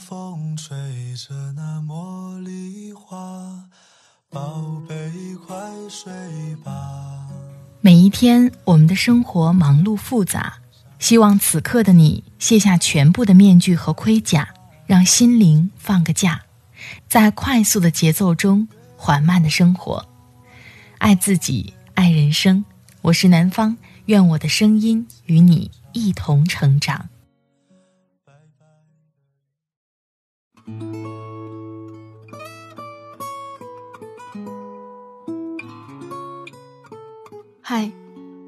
风吹着那茉莉花，宝贝快睡吧。每一天，我们的生活忙碌复杂，希望此刻的你卸下全部的面具和盔甲，让心灵放个假，在快速的节奏中缓慢的生活，爱自己，爱人生。我是南方，愿我的声音与你一同成长。嗨，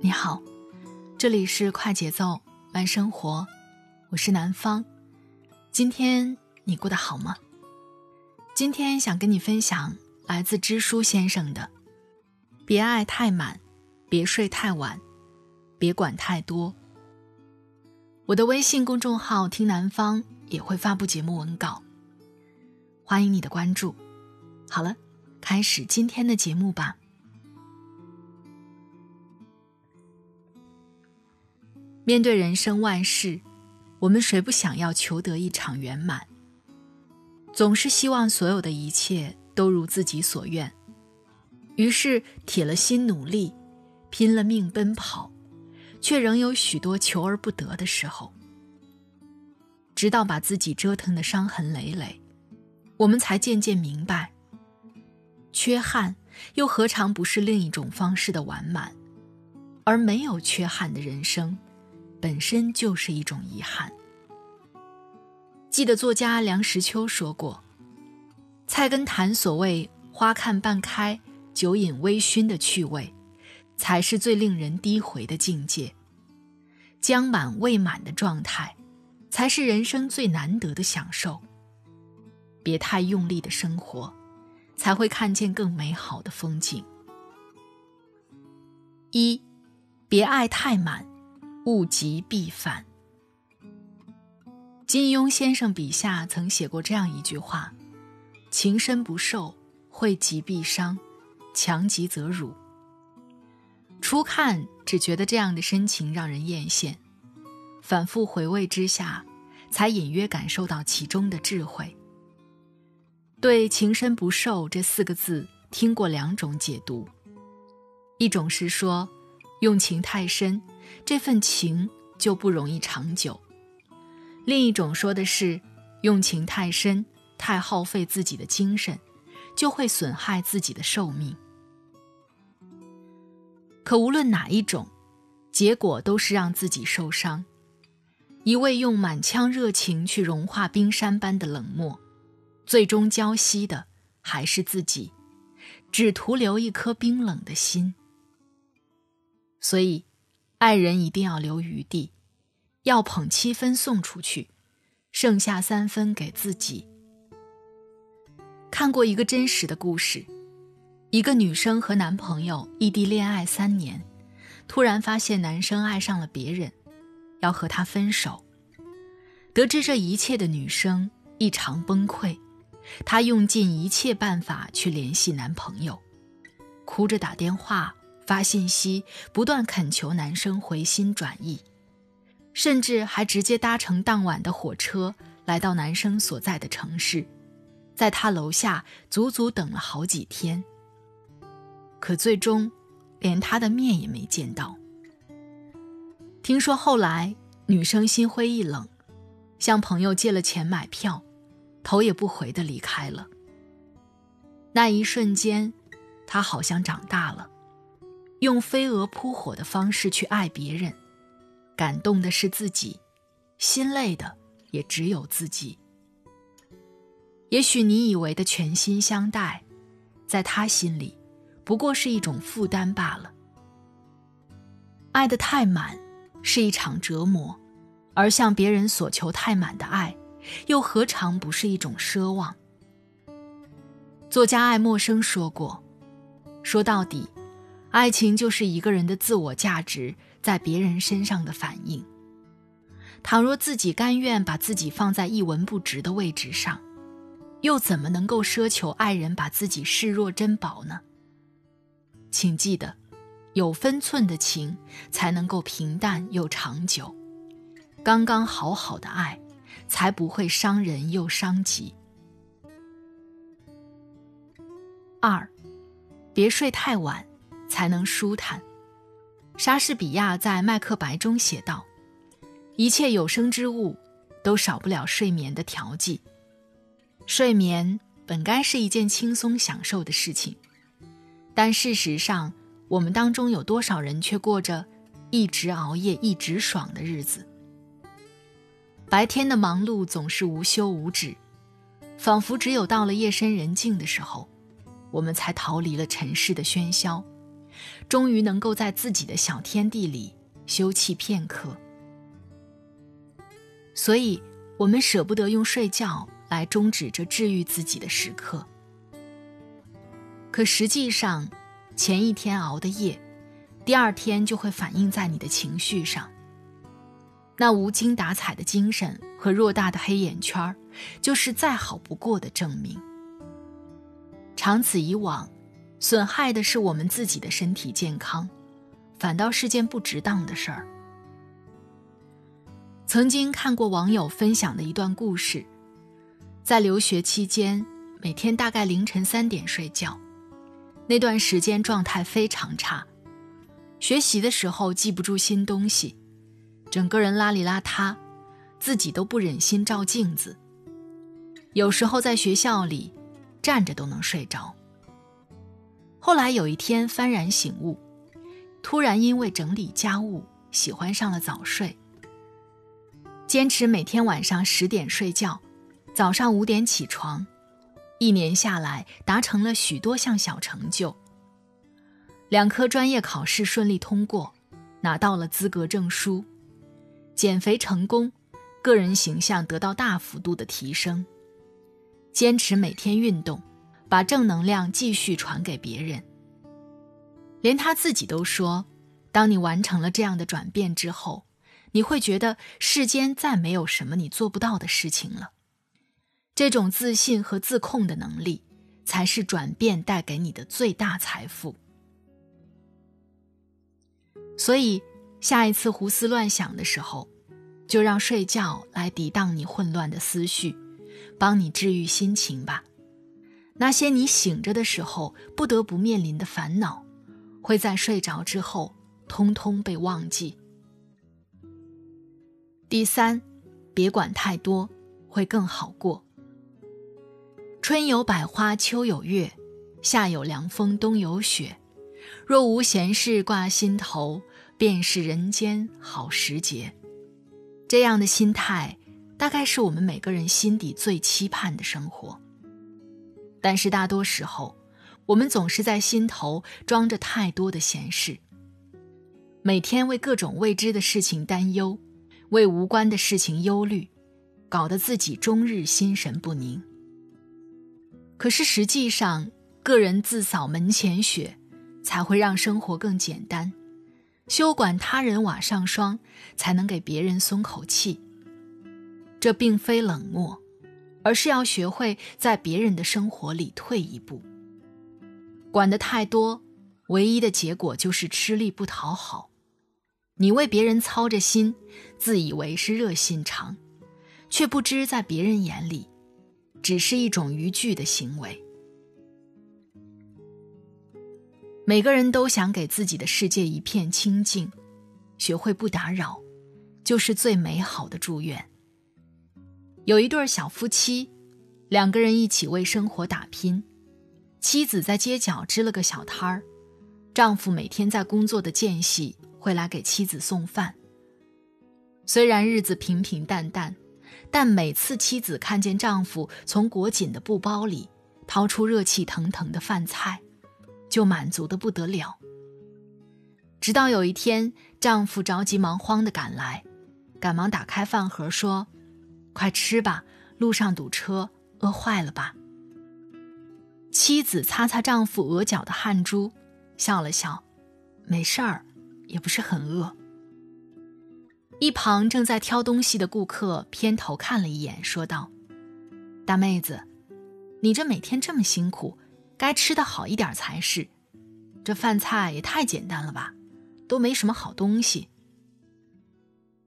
你好，这里是快节奏慢生活，我是南方。今天你过得好吗？今天想跟你分享来自知书先生的：别爱太满，别睡太晚，别管太多。我的微信公众号“听南方”也会发布节目文稿，欢迎你的关注。好了，开始今天的节目吧。面对人生万事，我们谁不想要求得一场圆满？总是希望所有的一切都如自己所愿，于是铁了心努力，拼了命奔跑，却仍有许多求而不得的时候。直到把自己折腾的伤痕累累，我们才渐渐明白，缺憾又何尝不是另一种方式的完满？而没有缺憾的人生。本身就是一种遗憾。记得作家梁实秋说过：“菜根谭所谓‘花看半开，酒饮微醺’的趣味，才是最令人低回的境界。将满未满的状态，才是人生最难得的享受。别太用力的生活，才会看见更美好的风景。一，别爱太满。”物极必反。金庸先生笔下曾写过这样一句话：“情深不寿，惠极必伤，强极则辱。”初看只觉得这样的深情让人艳羡，反复回味之下，才隐约感受到其中的智慧。对“情深不寿”这四个字，听过两种解读：一种是说，用情太深。这份情就不容易长久。另一种说的是，用情太深，太耗费自己的精神，就会损害自己的寿命。可无论哪一种，结果都是让自己受伤。一味用满腔热情去融化冰山般的冷漠，最终浇熄的还是自己，只徒留一颗冰冷的心。所以。爱人一定要留余地，要捧七分送出去，剩下三分给自己。看过一个真实的故事，一个女生和男朋友异地恋爱三年，突然发现男生爱上了别人，要和他分手。得知这一切的女生异常崩溃，她用尽一切办法去联系男朋友，哭着打电话。发信息，不断恳求男生回心转意，甚至还直接搭乘当晚的火车来到男生所在的城市，在他楼下足足等了好几天。可最终，连他的面也没见到。听说后来女生心灰意冷，向朋友借了钱买票，头也不回的离开了。那一瞬间，他好像长大了。用飞蛾扑火的方式去爱别人，感动的是自己，心累的也只有自己。也许你以为的全心相待，在他心里，不过是一种负担罢了。爱得太满，是一场折磨；而向别人所求太满的爱，又何尝不是一种奢望？作家爱默生说过：“说到底。”爱情就是一个人的自我价值在别人身上的反应。倘若自己甘愿把自己放在一文不值的位置上，又怎么能够奢求爱人把自己视若珍宝呢？请记得，有分寸的情才能够平淡又长久，刚刚好好的爱，才不会伤人又伤己。二，别睡太晚，才能舒坦。莎士比亚在《麦克白》中写道：“一切有生之物，都少不了睡眠的调剂。睡眠本该是一件轻松享受的事情，但事实上，我们当中有多少人却过着一直熬夜、一直爽的日子？白天的忙碌总是无休无止，仿佛只有到了夜深人静的时候。”我们才逃离了尘世的喧嚣，终于能够在自己的小天地里休憩片刻。所以，我们舍不得用睡觉来终止这治愈自己的时刻。可实际上，前一天熬的夜，第二天就会反映在你的情绪上。那无精打采的精神和偌大的黑眼圈就是再好不过的证明。长此以往，损害的是我们自己的身体健康，反倒是件不值当的事儿。曾经看过网友分享的一段故事，在留学期间，每天大概凌晨三点睡觉，那段时间状态非常差，学习的时候记不住新东西，整个人邋里邋遢，自己都不忍心照镜子。有时候在学校里。站着都能睡着。后来有一天幡然醒悟，突然因为整理家务喜欢上了早睡。坚持每天晚上十点睡觉，早上五点起床，一年下来达成了许多项小成就。两科专业考试顺利通过，拿到了资格证书，减肥成功，个人形象得到大幅度的提升。坚持每天运动，把正能量继续传给别人。连他自己都说，当你完成了这样的转变之后，你会觉得世间再没有什么你做不到的事情了。这种自信和自控的能力，才是转变带给你的最大财富。所以，下一次胡思乱想的时候，就让睡觉来抵挡你混乱的思绪。帮你治愈心情吧。那些你醒着的时候不得不面临的烦恼，会在睡着之后通通被忘记。第三，别管太多，会更好过。春有百花，秋有月，夏有凉风，冬有雪。若无闲事挂心头，便是人间好时节。这样的心态。大概是我们每个人心底最期盼的生活。但是大多时候，我们总是在心头装着太多的闲事，每天为各种未知的事情担忧，为无关的事情忧虑，搞得自己终日心神不宁。可是实际上，个人自扫门前雪，才会让生活更简单；休管他人瓦上霜，才能给别人松口气。这并非冷漠，而是要学会在别人的生活里退一步。管得太多，唯一的结果就是吃力不讨好。你为别人操着心，自以为是热心肠，却不知在别人眼里，只是一种逾矩的行为。每个人都想给自己的世界一片清静，学会不打扰，就是最美好的祝愿。有一对小夫妻，两个人一起为生活打拼。妻子在街角支了个小摊儿，丈夫每天在工作的间隙会来给妻子送饭。虽然日子平平淡淡，但每次妻子看见丈夫从裹紧的布包里掏出热气腾腾的饭菜，就满足的不得了。直到有一天，丈夫着急忙慌的赶来，赶忙打开饭盒说。快吃吧，路上堵车，饿坏了吧？妻子擦擦丈夫额角的汗珠，笑了笑，没事儿，也不是很饿。一旁正在挑东西的顾客偏头看了一眼，说道：“大妹子，你这每天这么辛苦，该吃的好一点才是。这饭菜也太简单了吧，都没什么好东西。”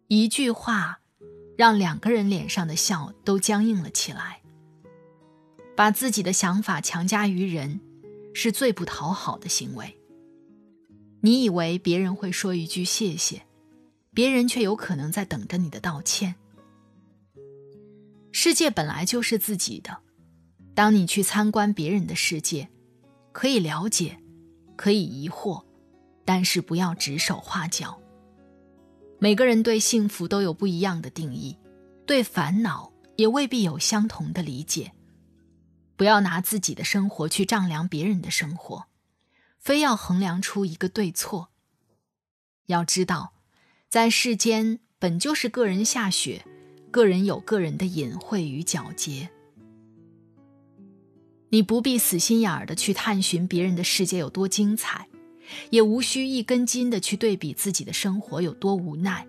一句话。让两个人脸上的笑都僵硬了起来。把自己的想法强加于人，是最不讨好的行为。你以为别人会说一句谢谢，别人却有可能在等着你的道歉。世界本来就是自己的，当你去参观别人的世界，可以了解，可以疑惑，但是不要指手画脚。每个人对幸福都有不一样的定义，对烦恼也未必有相同的理解。不要拿自己的生活去丈量别人的生活，非要衡量出一个对错。要知道，在世间本就是个人下雪，个人有个人的隐晦与皎洁。你不必死心眼儿的去探寻别人的世界有多精彩，也无需一根筋的去对比自己的生活有多无奈。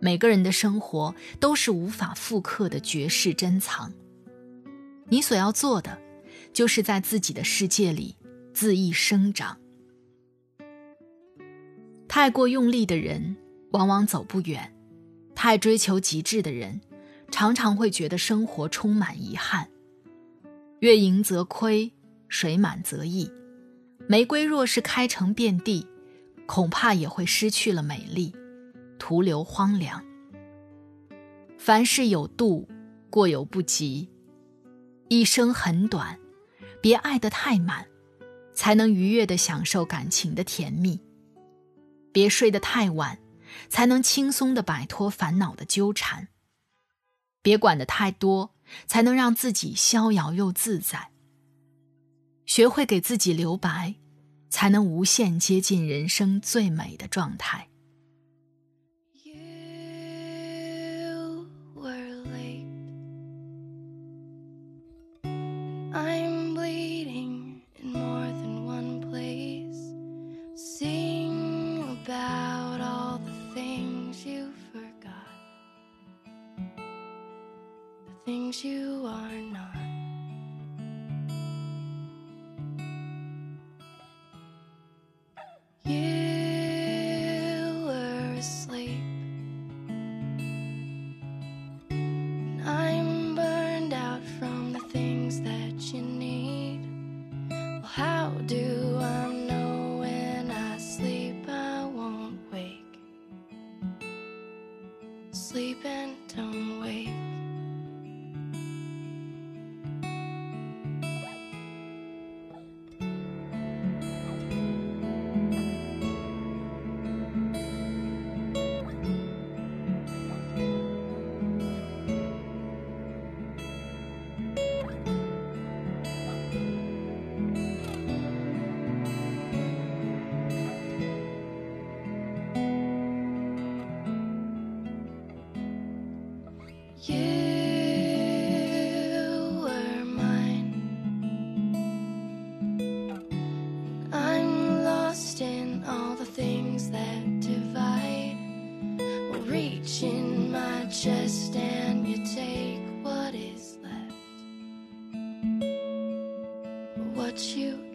每个人的生活都是无法复刻的绝世珍藏。你所要做的，就是在自己的世界里恣意生长。太过用力的人，往往走不远；太追求极致的人，常常会觉得生活充满遗憾。月盈则亏，水满则溢。玫瑰若是开成遍地，恐怕也会失去了美丽，徒留荒凉。凡事有度，过犹不及。一生很短，别爱得太满，才能愉悦地享受感情的甜蜜；别睡得太晚，才能轻松地摆脱烦恼的纠缠；别管得太多，才能让自己逍遥又自在。学会给自己留白，才能无限接近人生最美的状态。How do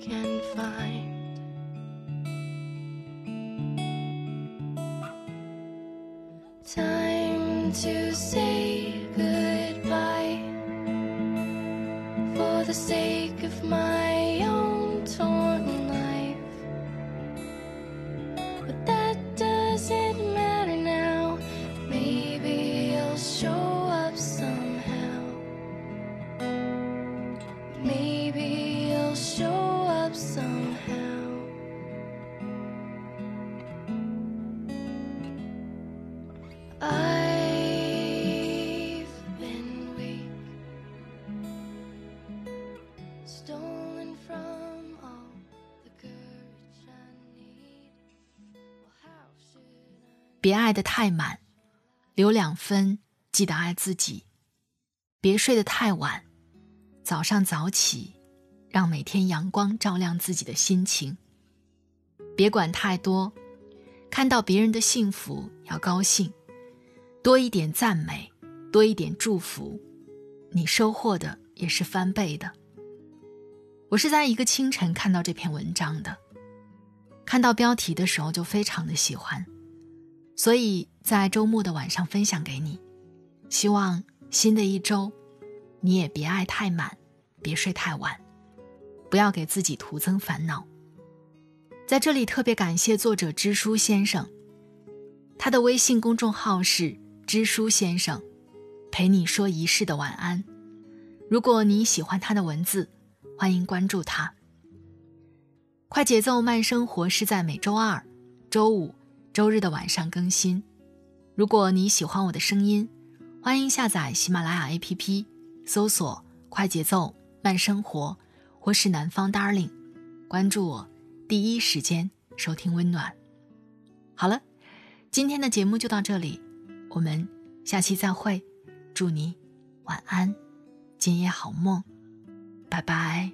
can find. Time to say goodbye for the sake of my 别爱得太满，留两分，记得爱自己。别睡得太晚，早上早起。让每天阳光照亮自己的心情。别管太多，看到别人的幸福要高兴，多一点赞美，多一点祝福，你收获的也是翻倍的。我是在一个清晨看到这篇文章的，看到标题的时候就非常的喜欢，所以在周末的晚上分享给你。希望新的一周，你也别爱太满，别睡太晚，不要给自己徒增烦恼。在这里特别感谢作者知书先生，他的微信公众号是知书先生，陪你说一世的晚安。如果你喜欢他的文字，欢迎关注他。快节奏慢生活是在每周二、周五、周日的晚上更新。如果你喜欢我的声音，欢迎下载喜马拉雅 APP，搜索“快节奏慢生活”或是“南方 Darling”，关注我，第一时间收听温暖。好了，今天的节目就到这里，我们下期再会。祝你晚安，今夜好梦，拜拜。